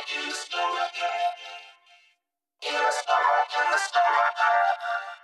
In the record. in the record.